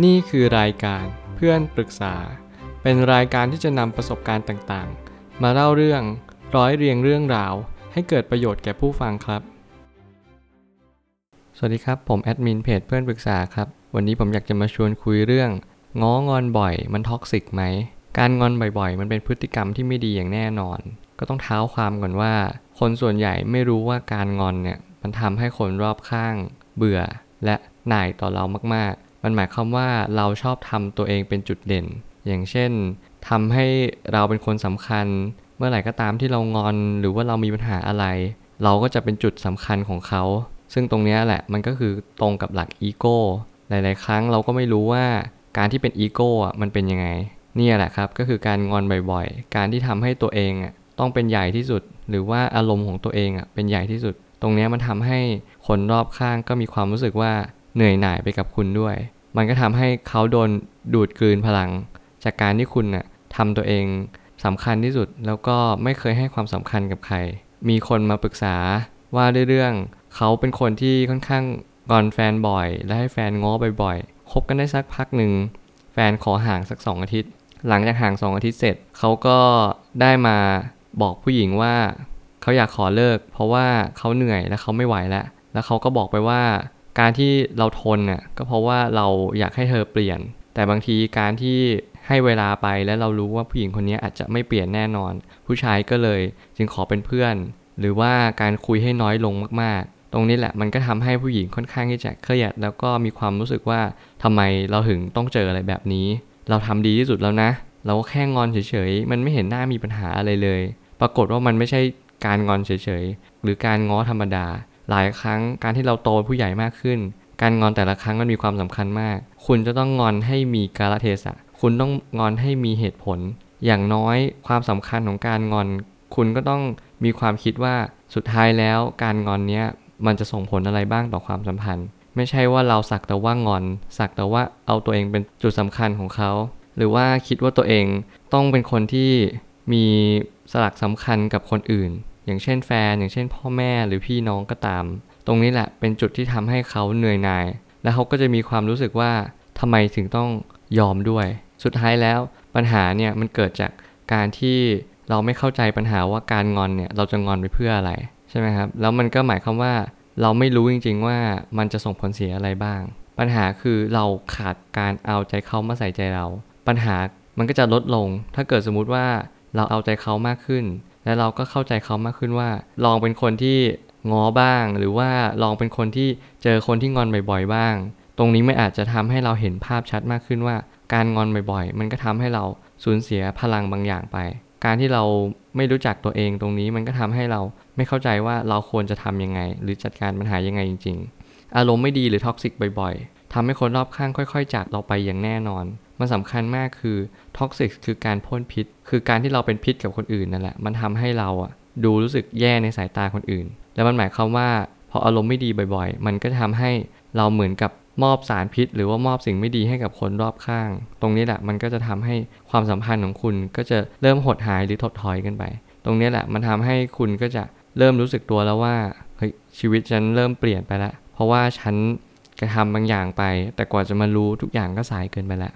นี่คือรายการเพื่อนปรึกษา เป็นรายการที่จะนำประสบการณ์ต่างๆ มาเล่าเรื่องร้อยเรียงเรื่องราว ให้เกิดประโยชน์แก่ผู้ฟังครับ สวัสดีครับ ผมแอดมินเพจเพื่อนปรึกษาครับ วันนี้ผมอยากจะมาชวนคุยเรื่อง ง้องอนบ่อยมัน toxic ไหม การงอนบ่อยๆ มันเป็นพฤติกรรมที่ไม่ดีอย่างแน่นอน ก็ต้องเท้าความก่อนว่า คนส่วนใหญ่ไม่รู้ว่าการงอนเนี่ยมันทำให้คนรอบข้าง เบื่อ และหน่ายต่อเรามากๆ มันหมายความว่าเราชอบทำตัวเองเป็นจุดเด่น อย่างเช่นทำให้เราเป็นคนสำคัญ เมื่อไหร่ก็ตามที่เรางอนหรือว่าเรามีปัญหาอะไร เราก็จะเป็นจุดสำคัญของเขา ซึ่งตรงนี้แหละมันก็คือตรงกับหลักอีโก้หลาย ๆ ครั้งเราก็ไม่รู้ว่าการที่เป็นอีโก้มันเป็นยังไงเนี่ยแหละครับก็คือการงอนบ่อยๆ การที่ทำให้ตัวเองต้องเป็นใหญ่ที่สุด หรือว่าอารมณ์ของตัวเองเป็นใหญ่ที่สุด ตรงนี้มันทำให้คนรอบข้างก็มีความรู้สึกว่า เหนื่อยหน่ายไปกับคุณด้วย มันก็ทำให้เขาโดนดูดกลืนพลัง จากการที่คุณน่ะทำตัวเองสำคัญที่สุดแล้วก็ไม่เคยให้ความสำคัญกับใคร มีคนมาปรึกษาว่าด้วยเรื่องเขาเป็นคนที่ค่อนข้างงอนแฟนบ่อย และให้แฟนง้อบ่อยๆคบกันได้สักพักหนึ่งแฟนขอห่างสักสองอาทิตย์ หลังจากห่างสองอาทิตย์เสร็จเขาก็ได้มาบอกผู้หญิงว่าเขาอยากขอเลิก เพราะว่าเขาเหนื่อยและเขาไม่ไหวแล้ว แล้วเขาก็บอกไปว่า การที่เราทนน่ะก็เพราะว่าเราอยากให้เธอเปลี่ยน แต่บางทีการที่ให้เวลาไปแล้วเรารู้ว่าผู้หญิงคนนี้อาจจะไม่เปลี่ยนแน่นอน ผู้ชายก็เลยจึงขอเป็นเพื่อน หรือว่าการคุยให้น้อยลงมากๆ ตรงนี้แหละมันก็ทำให้ผู้หญิงค่อนข้างที่จะเครียด แล้วก็มีความรู้สึกว่าทำไมเราถึงต้องเจออะไรแบบนี้ เราทำดีที่สุดแล้วนะ เราก็แค่งอนเฉยๆมันไม่เห็นหน้ามีปัญหาอะไรเลย ปรากฏว่ามันไม่ใช่การงอนเฉยๆหรือการง้อธรรมดา หลายครั้งการที่เราโตเป็นผู้ใหญ่มากขึ้น การงอนแต่ละครั้งมันมีความสำคัญมาก คุณจะต้องงอนให้มีกาลเทศะ คุณต้องงอนให้มีเหตุผล อย่างน้อยความสำคัญของการงอน คุณก็ต้องมีความคิดว่าสุดท้ายแล้วการงอนเนี้ยมันจะส่งผลอะไรบ้างต่อความสัมพันธ์ ไม่ใช่ว่าเราสักแต่ว่างอน สักแต่ว่าเอาตัวเองเป็นจุดสำคัญของเขา หรือว่าคิดว่าตัวเองต้องเป็นคนที่มีสลักสำคัญกับคนอื่น อย่างเช่นแฟน อย่างเช่นพ่อแม่หรือพี่น้องก็ตาม ตรงนี้แหละเป็นจุดที่ทำให้เขาเหนื่อยหน่าย และเขาก็จะมีความรู้สึกว่าทำไมถึงต้องยอมด้วย สุดท้ายแล้วปัญหาเนี่ยมันเกิดจากการที่เราไม่เข้าใจปัญหาว่าการงอนเนี่ยเราจะงอนไปเพื่ออะไรใช่ไหมครับแล้วมันก็หมายความว่าเราไม่รู้จริง ๆ ว่ามันจะส่งผลเสียอะไรบ้าง ปัญหาคือเราขาดการเอาใจเขามาใส่ใจเรา ปัญหามันก็จะลดลง ถ้าเกิดสมมุติว่าเราเอาใจเขามากขึ้น และเราก็เข้าใจเขามากขึ้นว่า ลองเป็นคนที่ง้อบ้าง หรือว่าลองเป็นคนที่เจอคนที่งอนบ่อยๆบ้าง ตรงนี้ไม่อาจจะทำให้เราเห็นภาพชัดมากขึ้นว่า การงอนบ่อยๆ มันก็ทำให้เราสูญเสียพลังบางอย่างไป การที่เราไม่รู้จักตัวเองตรงนี้มันก็ทำให้เราไม่เข้าใจว่าเราควรจะทำยังไง หรือจัดการปัญหายังไงจริง ๆ อารมณ์ไม่ดีหรือ toxic บ่อยๆ ทำให้คนรอบข้างค่อย ๆ จากเราไปอย่างแน่นอน มันสำคัญมากคือ toxic คือการพ่นพิษ คือการที่เราเป็นพิษกับคนอื่นนั่นแหละ มันทำให้เราอะดูรู้สึกแย่ในสายตาคนอื่น แล้วมันหมายความว่าพออารมณ์ไม่ดีบ่อยๆ มันก็ทำให้เราเหมือนกับมอบสารพิษ หรือว่ามอบสิ่งไม่ดีให้กับคนรอบข้าง ตรงนี้แหละมันก็จะทำให้ความสัมพันธ์ของคุณก็จะเริ่มหดหายหรือถดถอยกันไป ตรงนี้แหละมันทำให้คุณก็จะเริ่มรู้สึกตัวแล้วว่าเฮ้ยชีวิตฉันเริ่มเปลี่ยนไปแล้วเพราะว่าฉัน กระทำบางอย่างไป แต่กว่าจะมารู้ทุกอย่างก็สายเกินไปแล้ว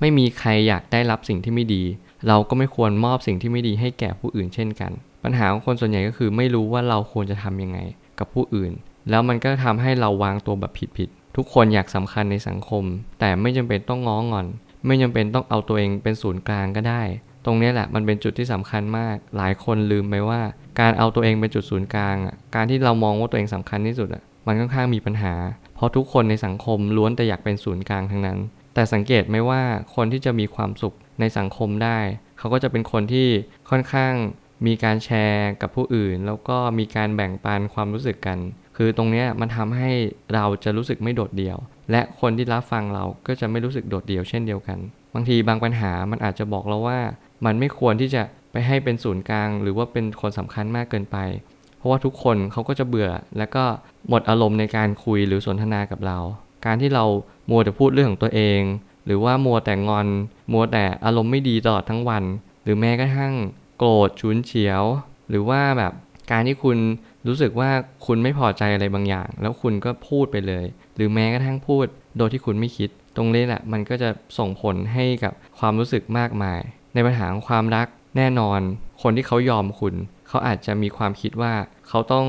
ไม่มีใครอยากได้รับสิ่งที่ไม่ดี เราก็ไม่ควรมอบสิ่งที่ไม่ดีให้แก่ผู้อื่นเช่นกัน ปัญหาของคนส่วนใหญ่ก็คือไม่รู้ว่าเราควรจะทำยังไงกับผู้อื่น แล้วมันก็ทำให้เราวางตัวแบบผิดๆทุกคนอยากสำคัญในสังคม แต่ไม่จำเป็นต้องง้องอน ไม่จำเป็นต้องเอาตัวเองเป็นศูนย์กลางก็ได้ ตรงนี้แหละมันเป็นจุดที่สำคัญมาก หลายคนลืมไปว่า การเอาตัวเองเป็นจุดศูนย์กลาง การที่เรามองว่าตัวเองสำคัญที่สุดมันค่อนข้างมีปัญหา เพราะทุกคนในสังคมล้วนแต่อยากเป็นศูนย์กลางทั้งนั้น แต่สังเกตไหมว่าคนที่จะมีความสุขในสังคมได้ เขาก็จะเป็นคนที่ค่อนข้างมีการแชร์กับผู้อื่น แล้วก็มีการแบ่งปันความรู้สึกกัน คือตรงนี้มันทำให้เราจะรู้สึกไม่โดดเดี่ยว และคนที่รับฟังเราก็จะไม่รู้สึกโดดเดี่ยวเช่นเดียวกัน บางทีบางปัญหามันอาจจะบอกเราว่า มันไม่ควรที่จะไปให้เป็นศูนย์กลาง หรือว่าเป็นคนสำคัญมากเกินไป ราะว่าทุกคนเขาก็จะเบื่อ และก็หมดอารมณ์ในการคุยหรือสนทนากับเรา การที่เรามัวแต่พูดเรื่องของตัวเอง หรือว่ามัวแต่งอน มัวแต่อารมณ์ไม่ดีตลอดทั้งวัน หรือแม้กระทั่งโกรธฉุนเฉียว หรือว่าแบบการที่คุณรู้สึกว่าคุณไม่พอใจอะไรบางอย่าง แล้วคุณก็พูดไปเลย หรือแม้กระทั่งพูดโดยที่คุณไม่คิด ตรงนี้แหละมันก็จะส่งผลให้กับความรู้สึกมากมาย ในปัญหาของความรักแน่นอน คนที่เขายอมคุณ เขาอาจจะมีความคิดว่าเขาต้อง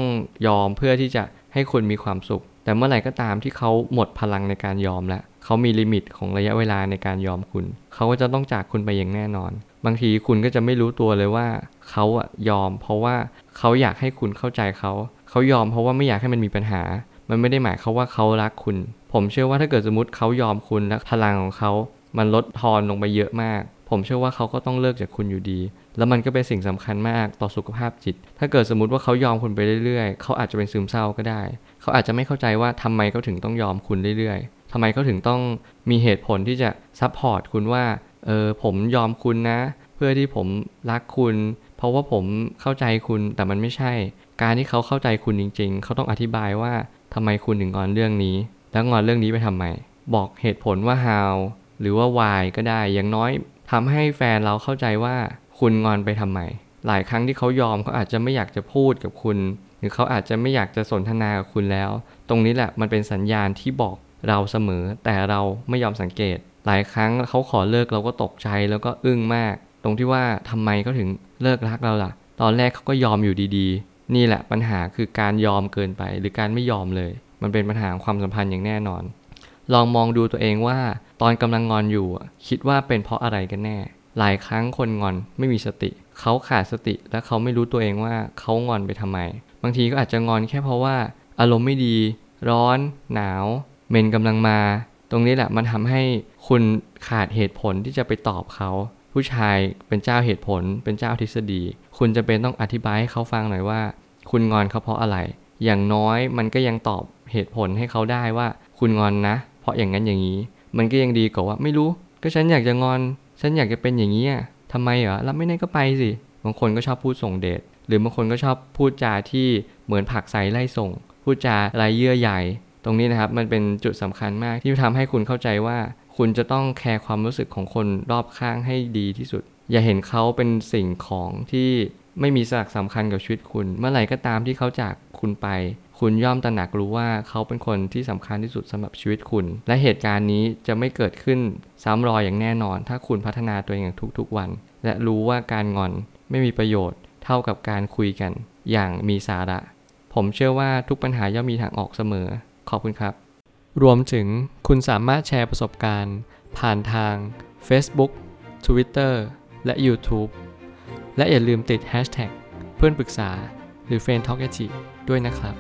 ยอมเพื่อที่จะให้คุณมีความสุข แต่เมื่อไหร่ก็ตามที่เขาหมดพลังในการยอมแล้วเขามีลิมิตของระยะเวลาในการยอมคุณ เขาก็จะต้องจากคุณไปอย่างแน่นอน บางทีคุณก็จะไม่รู้ตัวเลยว่าเขาอะยอม เพราะว่าเขาอยากให้คุณเข้าใจเขา เขายอมเพราะว่าไม่อยากให้มันมีปัญหา มันไม่ได้หมายเขาว่าเขารักคุณ ผมเชื่อว่าถ้าเกิดสมมติเขายอมคุณและพลังของเขา มันลดทอนลงไปเยอะมาก ผมเชื่อว่าเขาก็ต้องเลิกจากคุณอยู่ดี แล้วมันก็เป็นสิ่งสำคัญมากต่อสุขภาพจิต ถ้าเกิดสมมติว่าเขายอมคุณไปเรื่อยๆ เขาอาจจะเป็นซึมเศร้าก็ได้ เขาอาจจะไม่เข้าใจว่าทำไมเขาถึงต้องยอมคุณเรื่อยๆทำไมเขาถึงต้องมีเหตุผลที่จะ support คุณว่า เออผมยอมคุณนะ เพื่อที่ผมรักคุณ เพราะว่าผมเข้าใจคุณ แต่มันไม่ใช่ การที่เขาเข้าใจคุณจริง ๆ เขาต้องอธิบายว่าทำไมคุณถึงงอนเรื่องนี้ แล้วงอนเรื่องนี้ไปทำไม บอกเหตุผลว่า how หรือว่า why ก็ได้ อย่างน้อย ทำให้แฟนเราเข้าใจว่าคุณงอนไปทำไม หลายครั้งที่เขายอมเขาอาจจะไม่อยากจะพูดกับคุณ หรือเขาอาจจะไม่อยากจะสนทนากับคุณแล้ว ตรงนี้แหละมันเป็นสัญญาณที่บอกเราเสมอ แต่เราไม่ยอมสังเกต หลายครั้งเขาขอเลิกเราก็ตกใจแล้วก็อึ้งมาก ตรงที่ว่าทำไมเขาถึงเลิกรักเราล่ะ ตอนแรกเขาก็ยอมอยู่ดีๆ นี่แหละปัญหาคือการยอมเกินไป หรือการไม่ยอมเลย มันเป็นปัญหาความสัมพันธ์อย่างแน่นอน ลองมองดูตัวเองว่า ตอนกำลังงอนอยู่คิดว่าเป็นเพราะอะไรกันแน่ หลายครั้งคนงอนไม่มีสติ เขาขาดสติและเขาไม่รู้ตัวเองว่าเขางอนไปทำไม บางทีก็อาจจะงอนแค่เพราะว่าอารมณ์ไม่ดี ร้อน หนาว เมนกำลังมา ตรงนี้แหละมันทำให้คุณขาดเหตุผลที่จะไปตอบเขาผู้ชายเป็นเจ้าเหตุผล เป็นเจ้าทฤษฎี คุณจะเป็นต้องอธิบายให้เขาฟังหน่อยว่า คุณงอนเขาเพราะอะไร อย่างน้อยมันก็ยังตอบเหตุผลให้เขาได้ว่า คุณงอนนะ เพราะอย่างนั้นอย่างนี้ มันก็ยังดีกว่าว่าไม่รู้ ก็ฉันอยากจะงอน ฉันอยากจะเป็นอย่างนี้อะทำไมเหรอรับไม่ได้ก็ไปสิบางคนก็ชอบพูดส่งเดชหรือบางคนก็ชอบพูดจาที่เหมือนผักใสไล่ส่ง พูดจาไรเยื่อใหญ่ ตรงนี้นะครับมันเป็นจุดสำคัญมากที่ทำให้คุณเข้าใจว่า คุณจะต้องแคร์ความรู้สึกของคนรอบข้างให้ดีที่สุด อย่าเห็นเขาเป็นสิ่งของที่ไม่มีสักสำคัญกับชีวิตคุณ เมื่อไหร่ก็ตามที่เขาจากคุณไป คุณย่อมตระหนักรู้ว่าเขาเป็นคนที่สำคัญที่สุดสำหรับชีวิตคุณ และเหตุการณ์นี้จะไม่เกิดขึ้นซ้ำรอยอย่างแน่นอน ถ้าคุณพัฒนาตัวเองอย่างทุกๆวัน และรู้ว่าการงอนไม่มีประโยชน์ เท่ากับการคุยกัน อย่างมีสาระ ผมเชื่อว่าทุกปัญหาย่อมมีทางออกเสมอ ขอบคุณครับ รวมถึงคุณสามารถแชร์ประสบการณ์ ผ่านทาง Facebook Twitter และ YouTube และอย่าลืมติด Hashtag เพื่อนปรึกษาหรือ f r ร e n d t a l k ด้วยนะครับ